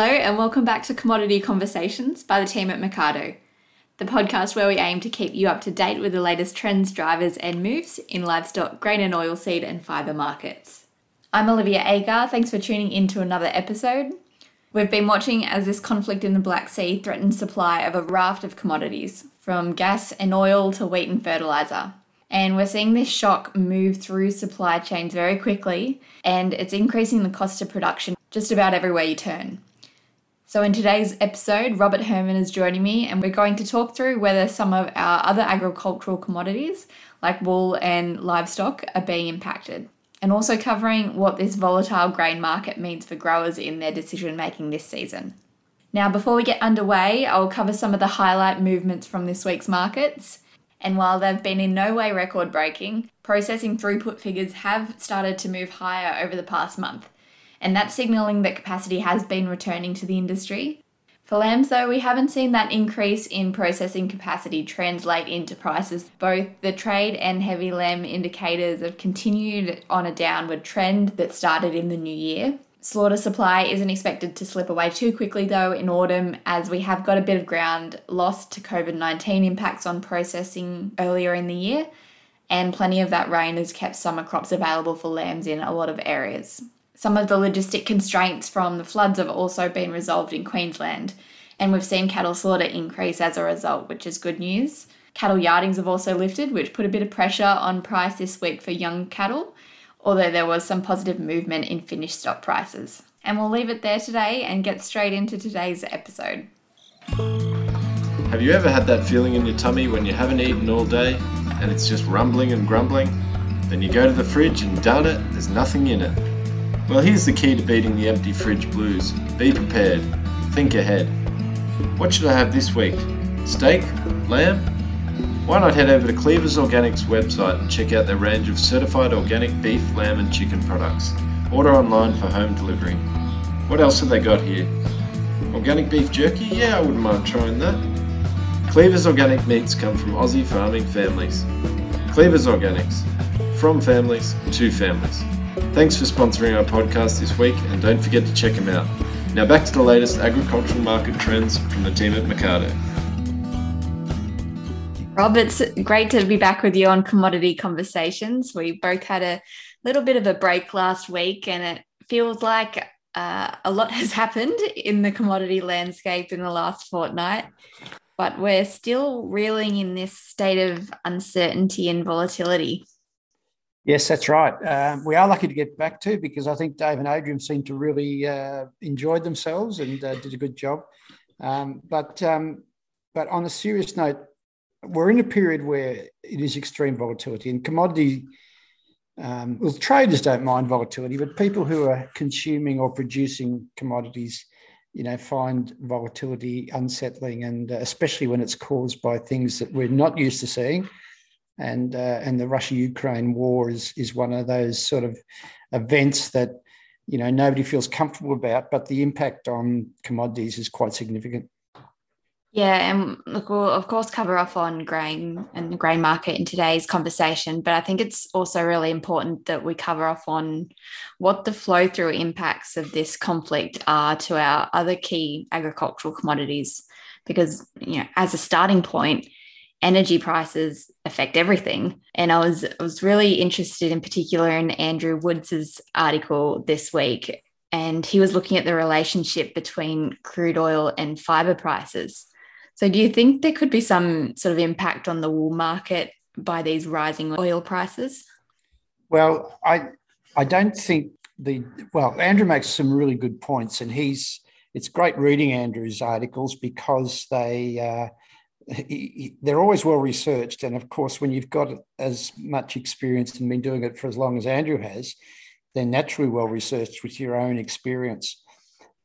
Hello, and welcome back to Commodity Conversations by the team at Mecardo, the podcast where we aim to keep you up to date with the latest trends, drivers, and moves in livestock, grain and oilseed, and fibre markets. I'm Olivia Agar. Thanks for tuning in to another episode. We've been watching as this conflict in the Black Sea threatens supply of a raft of commodities, from gas and oil to wheat and fertilizer. And we're seeing this shock move through supply chains very quickly, and it's increasing the cost of production just about everywhere you turn. So, in today's episode, Robert Herrmann is joining me, and we're going to talk through whether some of our other agricultural commodities, like wool and livestock, are being impacted, and also covering what this volatile grain market means for growers in their decision making this season. Now, before we get underway, I'll cover some of the highlight movements from this week's markets. And while they've been in no way record breaking, processing throughput figures have started to move higher over the past month and that's signalling that capacity has been returning to the industry. For lambs, though, we haven't seen that increase in processing capacity translate into prices. Both the trade and heavy lamb indicators have continued on a downward trend that started in the new year. Slaughter supply isn't expected to slip away too quickly, though, in autumn, as we have got a bit of ground lost to COVID 19 impacts on processing earlier in the year, and plenty of that rain has kept summer crops available for lambs in a lot of areas. Some of the logistic constraints from the floods have also been resolved in Queensland, and we've seen cattle slaughter increase as a result, which is good news. Cattle yardings have also lifted, which put a bit of pressure on price this week for young cattle, although there was some positive movement in finished stock prices. And we'll leave it there today and get straight into today's episode. Have you ever had that feeling in your tummy when you haven't eaten all day and it's just rumbling and grumbling? Then you go to the fridge and darn it, there's nothing in it. Well, here's the key to beating the empty fridge blues. Be prepared. Think ahead. What should I have this week? Steak? Lamb? Why not head over to Cleavers Organics website and check out their range of certified organic beef, lamb, and chicken products. Order online for home delivery. What else have they got here? Organic beef jerky? Yeah, I wouldn't mind trying that. Cleavers Organic meats come from Aussie farming families. Cleavers Organics. From families to families. Thanks for sponsoring our podcast this week, and don't forget to check them out. Now, back to the latest agricultural market trends from the team at Mecardo. Rob, it's great to be back with you on Commodity Conversations. We both had a little bit of a break last week, and it feels like uh, a lot has happened in the commodity landscape in the last fortnight. But we're still reeling in this state of uncertainty and volatility. Yes, that's right. Um, we are lucky to get back to because I think Dave and Adrian seemed to really uh, enjoyed themselves and uh, did a good job. Um, but um, but on a serious note, we're in a period where it is extreme volatility and commodity. Um, well, traders don't mind volatility, but people who are consuming or producing commodities, you know, find volatility unsettling, and uh, especially when it's caused by things that we're not used to seeing and uh, and the Russia Ukraine war is is one of those sort of events that you know nobody feels comfortable about, but the impact on commodities is quite significant. Yeah, and look, we'll of course cover off on grain and the grain market in today's conversation, but I think it's also really important that we cover off on what the flow through impacts of this conflict are to our other key agricultural commodities. Because, you know, as a starting point, energy prices affect everything. And I was I was really interested in particular in Andrew Woods's article this week. And he was looking at the relationship between crude oil and fiber prices. So do you think there could be some sort of impact on the wool market by these rising oil prices? Well, I I don't think the well, Andrew makes some really good points, and he's it's great reading Andrew's articles because they uh, they're always well researched. And of course, when you've got as much experience and been doing it for as long as Andrew has, they're naturally well researched with your own experience.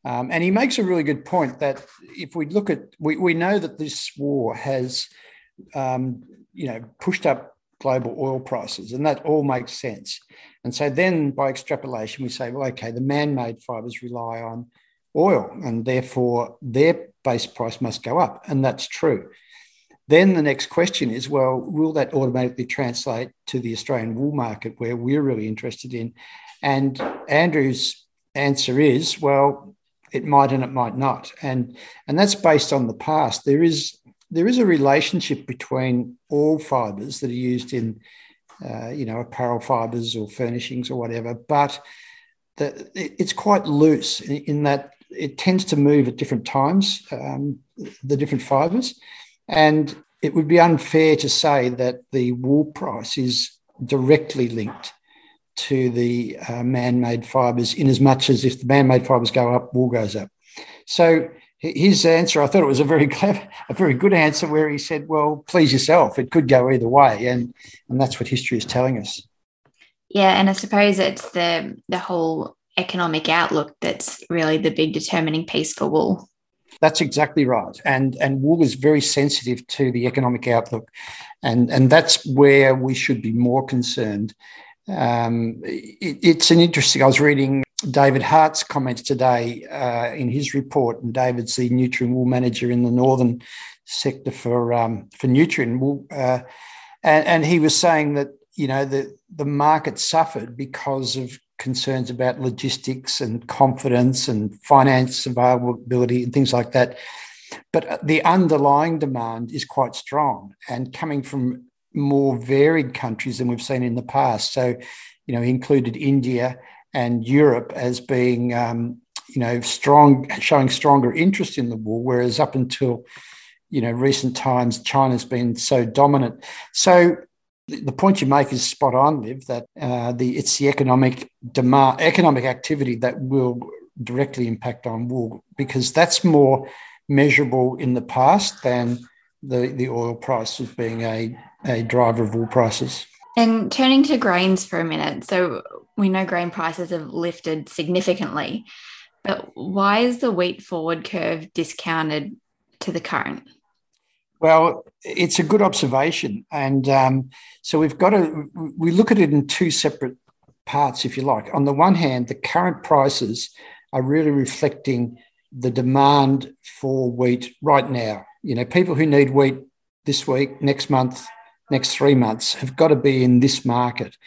Um, and he makes a really good point that if we look at, we, we know that this war has, um, you know, pushed up global oil prices, and that all makes sense. And so then by extrapolation, we say, well, okay, the man made fibers rely on oil, and therefore their base price must go up. And that's true. Then the next question is well, will that automatically translate to the Australian wool market where we're really interested in? And Andrew's answer is well, it might and it might not. And, and that's based on the past. There is, there is a relationship between all fibers that are used in, uh, you know, apparel fibers or furnishings or whatever, but the, it's quite loose in, in, that it tends to move at different times, um, the different fibers. And it would be unfair to say that the wool price is directly linked to the uh, man-made fibres in as much as if the man-made fibres go up, wool goes up. So his answer, I thought it was a very clever, a very good answer where he said, well, please yourself, it could go either way. And, and that's what history is telling us. Yeah, and I suppose it's the the whole economic outlook that's really the big determining piece for wool. That's exactly right. And, and wool is very sensitive to the economic outlook. And, and that's where we should be more concerned. Um, it, it's an interesting, I was reading David Hart's comments today uh, in his report, and David's the Nutrien wool manager in the northern sector for, um, for Nutrien wool. Uh, and, and he was saying that, you know, the, the market suffered because of concerns about logistics and confidence and finance availability and things like that. But the underlying demand is quite strong and coming from more varied countries than we've seen in the past. So, you know, included India and Europe as being, um, you know, strong, showing stronger interest in the war, whereas up until, you know, recent times, China's been so dominant. So the point you make is spot on, Liv. That uh, the it's the economic demand, economic activity that will directly impact on wool because that's more measurable in the past than the the oil price as being a a driver of wool prices. And turning to grains for a minute, so we know grain prices have lifted significantly, but why is the wheat forward curve discounted to the current? Well, it's a good observation. And um, so we've got to, we look at it in two separate parts, if you like. On the one hand, the current prices are really reflecting the demand for wheat right now. You know, people who need wheat this week, next month, next three months have got to be in this market.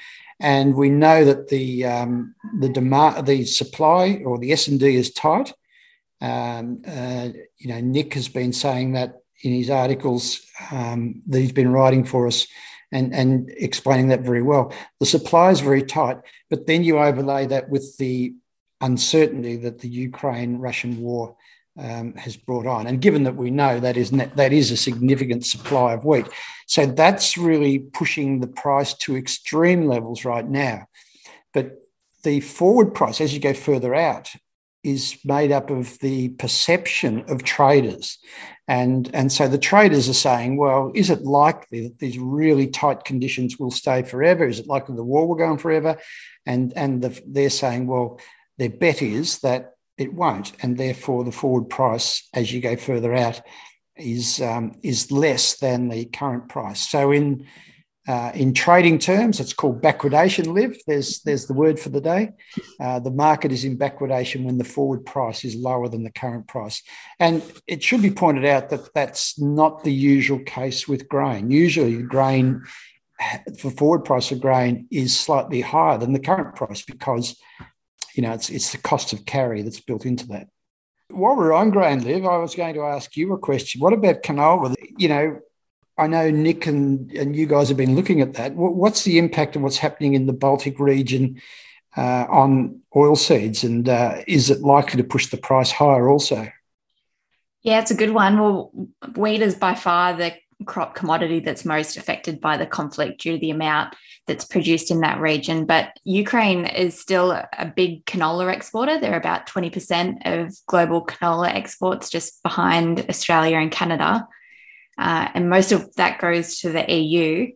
And we know that the um, the demand, the supply or the S and D is tight. Um, uh, you know, Nick has been saying that in his articles um, that he's been writing for us and, and explaining that very well. The supply is very tight, but then you overlay that with the uncertainty that the Ukraine Russian war um, has brought on. And given that we know that is, that is a significant supply of wheat. So that's really pushing the price to extreme levels right now. But the forward price, as you go further out, is made up of the perception of traders. And, and so the traders are saying, well, is it likely that these really tight conditions will stay forever? Is it likely the war will go on forever? And, and the, they're saying, well, their bet is that it won't. And therefore, the forward price as you go further out is, um, is less than the current price. So in uh, in trading terms, it's called backwardation. Liv, there's there's the word for the day. Uh, the market is in backwardation when the forward price is lower than the current price, and it should be pointed out that that's not the usual case with grain. Usually, grain for forward price of grain is slightly higher than the current price because you know it's it's the cost of carry that's built into that. While we're on grain, Liv, I was going to ask you a question. What about canola? You know, I know Nick and, and you guys have been looking at that. What's the impact of what's happening in the Baltic region uh, on oilseeds, and uh, is it likely to push the price higher also? Yeah, it's a good one. Well, wheat is by far the crop commodity that's most affected by the conflict due to the amount that's produced in that region. But Ukraine is still a big canola exporter. They're about 20% of global canola exports, just behind Australia and Canada. Uh, and most of that goes to the EU.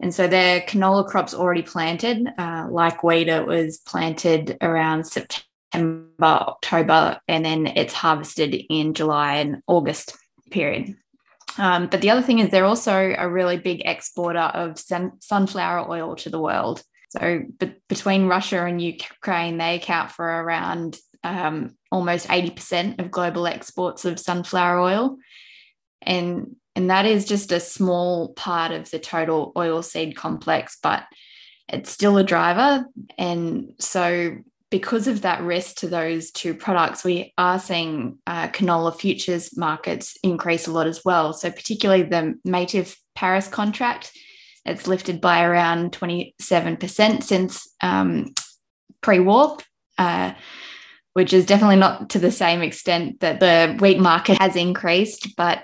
And so their canola crops already planted, uh, like wheat, it was planted around September, October, and then it's harvested in July and August period. Um, but the other thing is they're also a really big exporter of sun- sunflower oil to the world. So be- between Russia and Ukraine, they account for around um, almost 80% of global exports of sunflower oil and and that is just a small part of the total oilseed complex but it's still a driver and so because of that risk to those two products, we are seeing uh, canola futures markets increase a lot as well. So, particularly the Matif Paris contract, it's lifted by around 27% since um, pre war, uh, which is definitely not to the same extent that the wheat market has increased, but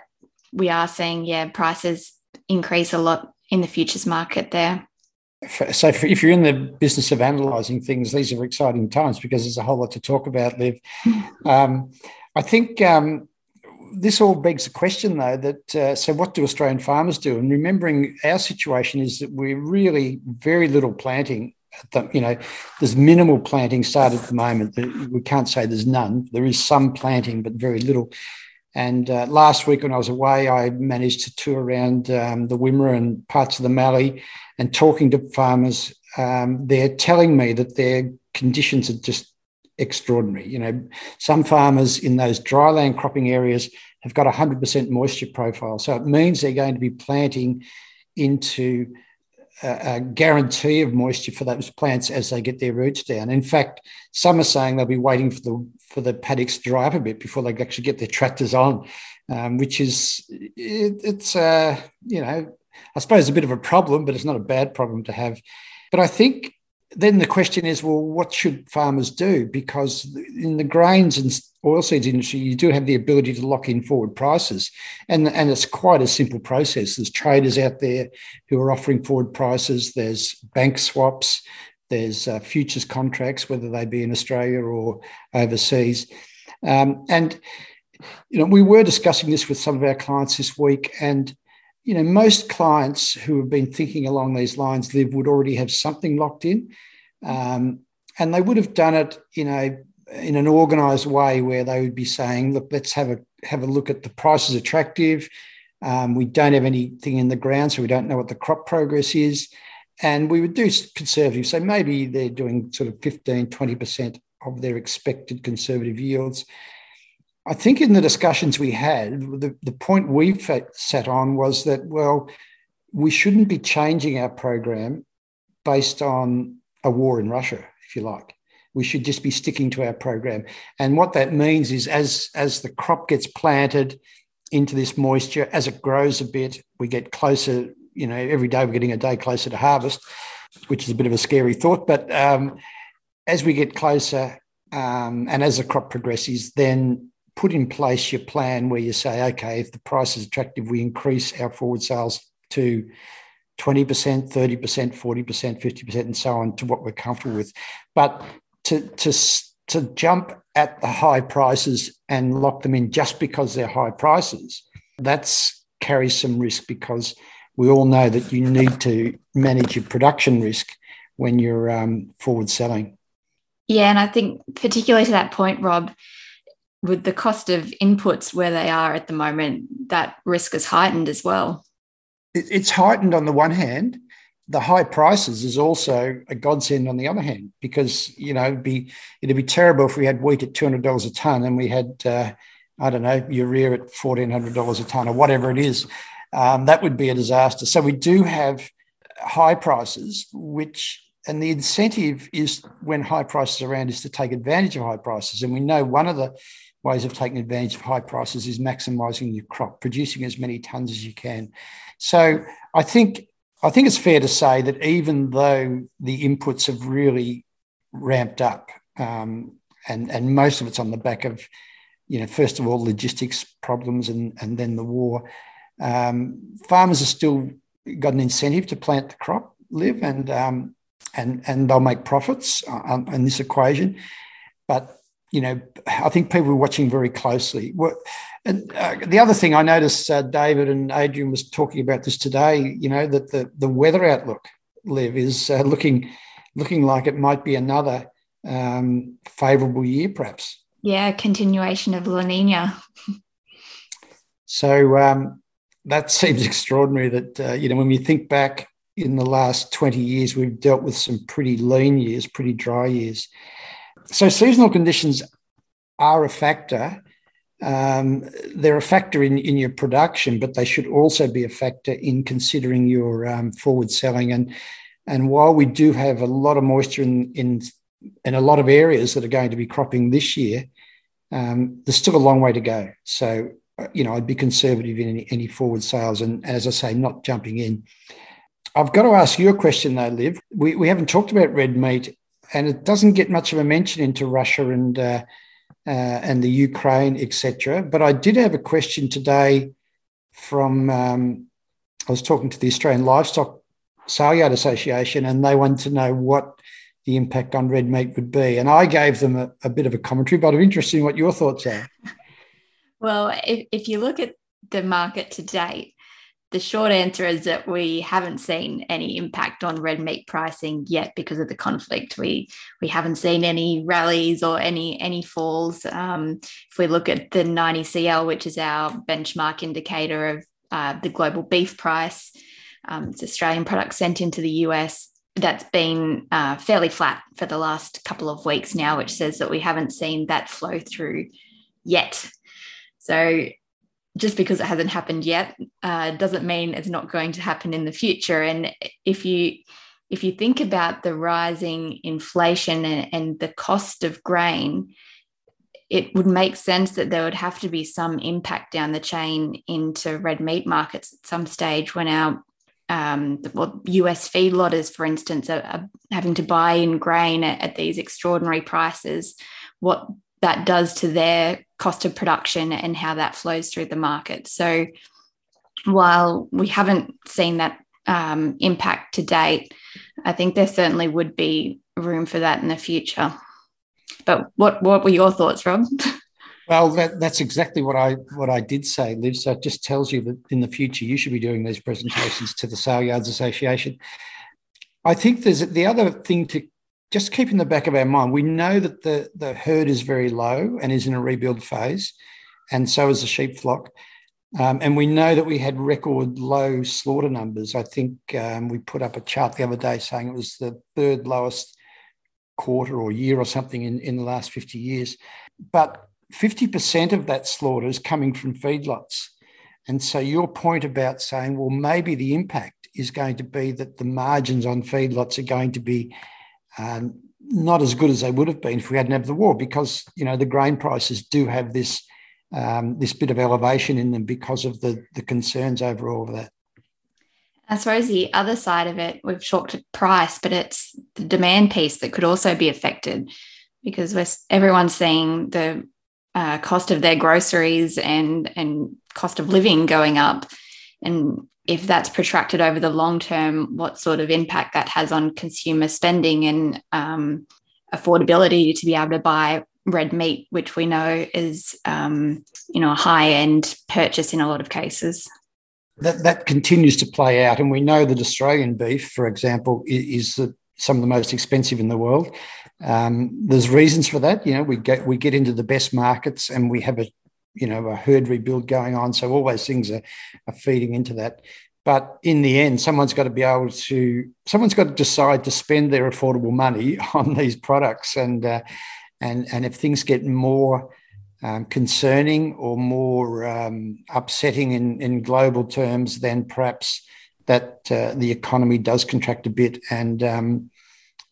we are seeing, yeah, prices increase a lot in the futures market there so if you're in the business of analysing things, these are exciting times because there's a whole lot to talk about, Liv. Um, I think um, this all begs the question, though, that uh, so what do Australian farmers do? And remembering our situation is that we're really very little planting. The, you know, there's minimal planting started at the moment. We can't say there's none. There is some planting, but very little. And uh, last week when I was away, I managed to tour around um, the Wimmera and parts of the Mallee and talking to farmers. Um, they're telling me that their conditions are just extraordinary. You know, some farmers in those dryland cropping areas have got 100% moisture profile. So it means they're going to be planting into a, guarantee of moisture for those plants as they get their roots down. In fact, some are saying they'll be waiting for the for the paddocks to dry up a bit before they actually get their tractors on, um, which is it, it's uh, you know I suppose a bit of a problem, but it's not a bad problem to have. But I think then the question is, well, what should farmers do? Because in the grains and oilseeds industry, you do have the ability to lock in forward prices, and and it's quite a simple process. There's traders out there who are offering forward prices. There's bank swaps. There's uh, futures contracts, whether they be in Australia or overseas, um, and you know we were discussing this with some of our clients this week, and you know, most clients who have been thinking along these lines, they would already have something locked in, um, and they would have done it in a in an organised way where they would be saying, "Look, let's have a have a look at the price is attractive. Um, we don't have anything in the ground, so we don't know what the crop progress is." And we would do conservative. So maybe they're doing sort of 15, 20% of their expected conservative yields. I think in the discussions we had, the, the point we sat on was that, well, we shouldn't be changing our program based on a war in Russia, if you like. We should just be sticking to our program. And what that means is as, as the crop gets planted into this moisture, as it grows a bit, we get closer, you know, every day we're getting a day closer to harvest, which is a bit of a scary thought. But um, as we get closer um, and as the crop progresses, then put in place your plan where you say, okay, if the price is attractive, we increase our forward sales to 20%, 30%, 40%, 50%, and so on to what we're comfortable with. But to, to, to jump at the high prices and lock them in just because they're high prices, that's carries some risk because we all know that you need to manage your production risk when you're um, forward selling. Yeah, and I think particularly to that point, Rob, with the cost of inputs where they are at the moment, that risk is heightened as well. It's heightened on the one hand. The high prices is also a godsend on the other hand, because you know it'd be it'd be terrible if we had wheat at two hundred dollars a ton and we had uh, I don't know urea at fourteen hundred dollars a ton or whatever it is. Um, that would be a disaster. So we do have high prices, which and the incentive is when high prices are around is to take advantage of high prices. And we know one of the ways of taking advantage of high prices is maximizing your crop, producing as many tons as you can. So I think I think it's fair to say that even though the inputs have really ramped up, um, and and most of it's on the back of, you know, first of all logistics problems and and then the war, um, farmers are still got an incentive to plant the crop, Liv, and um, and and they'll make profits on this equation, but you know, I think people were watching very closely. What, and uh, the other thing I noticed, uh, David and Adrian was talking about this today. You know that the the weather outlook, Liv, is uh, looking looking like it might be another um, favourable year, perhaps. Yeah, continuation of La Nina. so um, that seems extraordinary. That uh, you know, when we think back in the last twenty years, we've dealt with some pretty lean years, pretty dry years so seasonal conditions are a factor. Um, they're a factor in, in your production, but they should also be a factor in considering your um, forward selling. And and while we do have a lot of moisture in, in in a lot of areas that are going to be cropping this year, um, there's still a long way to go. So, uh, you know, I'd be conservative in any, any forward sales. And as I say, not jumping in. I've got to ask you a question though, Liv. We, we haven't talked about red meat, and it doesn't get much of a mention into Russia and uh, uh, and the Ukraine, etc. But I did have a question today from um, I was talking to the Australian Livestock Saleyard Association, and they wanted to know what the impact on red meat would be. And I gave them a, a bit of a commentary, but I'm interested in what your thoughts are. Well, if, if you look at the market to date, the short answer is that we haven't seen any impact on red meat pricing yet because of the conflict. We we haven't seen any rallies or any any falls. Um, if we look at the 90 CL, which is our benchmark indicator of uh, the global beef price, um, it's Australian products sent into the US. That's been uh, fairly flat for the last couple of weeks now, which says that we haven't seen that flow through yet. So just because it hasn't happened yet uh, doesn't mean it's not going to happen in the future. And if you if you think about the rising inflation and, and the cost of grain, it would make sense that there would have to be some impact down the chain into red meat markets at some stage when our um, well, US feedlotters, for instance, are, are, having to buy in grain at, at these extraordinary prices. What that does to their cost of production and how that flows through the market. So while we haven't seen that um, impact to date, I think there certainly would be room for that in the future. But what what were your thoughts, Rob? Well, that, that's exactly what I what I did say, Liv. So it just tells you that in the future you should be doing these presentations to the Sale Yards Association. I think there's the other thing to just keep in the back of our mind, we know that the, the herd is very low and is in a rebuild phase, and so is the sheep flock. Um, and we know that we had record low slaughter numbers. I think um, we put up a chart the other day saying it was the third lowest quarter or year or something in, in the last 50 years. But 50% of that slaughter is coming from feedlots. And so your point about saying, well, maybe the impact is going to be that the margins on feedlots are going to be um, not as good as they would have been if we hadn't had the war, because you know the grain prices do have this um, this bit of elevation in them because of the the concerns over all of that. I suppose the other side of it, we've talked price, but it's the demand piece that could also be affected because we're, everyone's seeing the uh, cost of their groceries and and cost of living going up, and if that's protracted over the long term, what sort of impact that has on consumer spending and um, affordability to be able to buy red meat, which we know is um, you know a high end purchase in a lot of cases. That that continues to play out, and we know that Australian beef, for example, is, the, some of the most expensive in the world. Um, there's reasons for that. You know, we get we get into the best markets, and we have a you know a herd rebuild going on. So all those things are, are feeding into that. But in the end someone's got to be able to someone's got to decide to spend their affordable money on these products. And uh, and and if things get more um, concerning or more um, upsetting in, in global terms, then perhaps that uh, the economy does contract a bit, and um,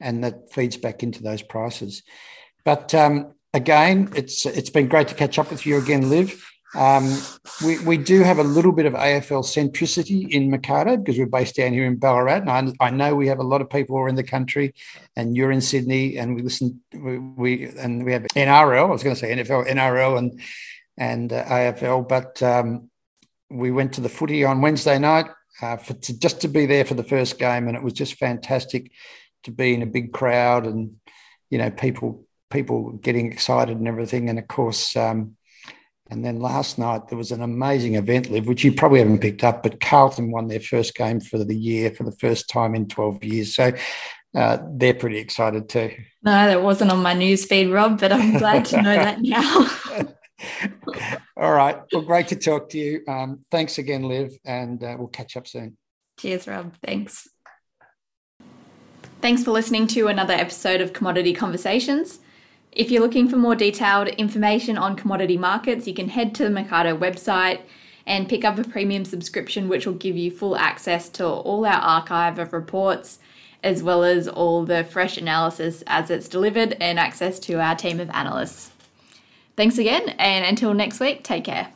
and that feeds back into those prices. But um, again, it's it's been great to catch up with you again, Liv. Um, we, we do have a little bit of AFL centricity in Mecardo because we're based down here in Ballarat. And I, I, know we have a lot of people who are in the country and you're in Sydney and we listen, we, we and we have NRL, I was going to say NFL, NRL and, and uh, AFL. But um, we went to the footy on Wednesday night uh, for, to, just to be there for the first game. And it was just fantastic to be in a big crowd and, you know, people people getting excited and everything. And of course, um, and then last night there was an amazing event, Liv, which you probably haven't picked up, but Carlton won their first game for the year for the first time in 12 years. So uh, they're pretty excited too. No, that wasn't on my news feed, Rob, but I'm glad to know that now. All right. Well, great to talk to you. Um, thanks again, Liv, and uh, we'll catch up soon. Cheers, Rob. Thanks. Thanks for listening to another episode of Commodity Conversations. If you're looking for more detailed information on commodity markets, you can head to the Mecardo website and pick up a premium subscription, which will give you full access to all our archive of reports as well as all the fresh analysis as it's delivered and access to our team of analysts. Thanks again, and until next week, take care.